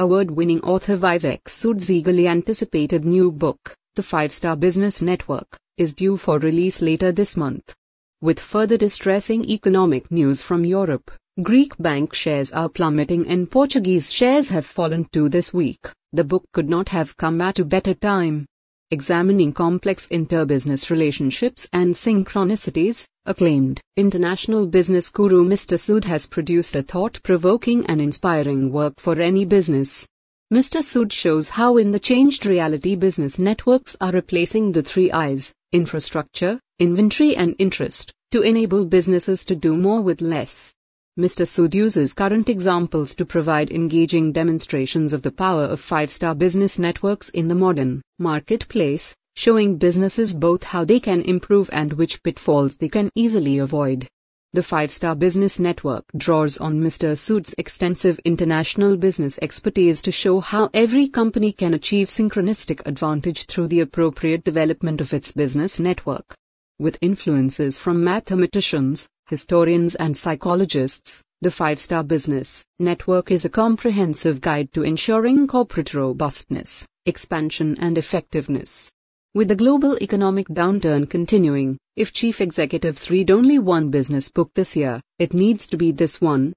Award winning author Vivek Sood's eagerly anticipated new book, The Five Star Business Network, is due for release later this month. With further distressing economic news from Europe, Greek bank shares are plummeting and Portuguese shares have fallen too this week. The book could not have come at a better time. Examining complex interbusiness relationships and synchronicities, acclaimed international business guru Mr. Sood has produced a thought provoking and inspiring work for any business. Mr. Sood shows how, in the changed reality, business networks are replacing the three I's infrastructure, inventory, and interest to enable businesses to do more with less. Mr. Sood uses current examples to provide engaging demonstrations of the power of five star business networks in the modern marketplace, showing businesses both how they can improve and which pitfalls they can easily avoid. The Five Star Business Network draws on Mr. Sood's extensive international business expertise to show how every company can achieve synchronistic advantage through the appropriate development of its business network. With influences from mathematicians, historians, and psychologists, the Five Star Business Network is a comprehensive guide to ensuring corporate robustness, expansion, and effectiveness. With the global economic downturn continuing, if chief executives read only one business book this year, it needs to be this one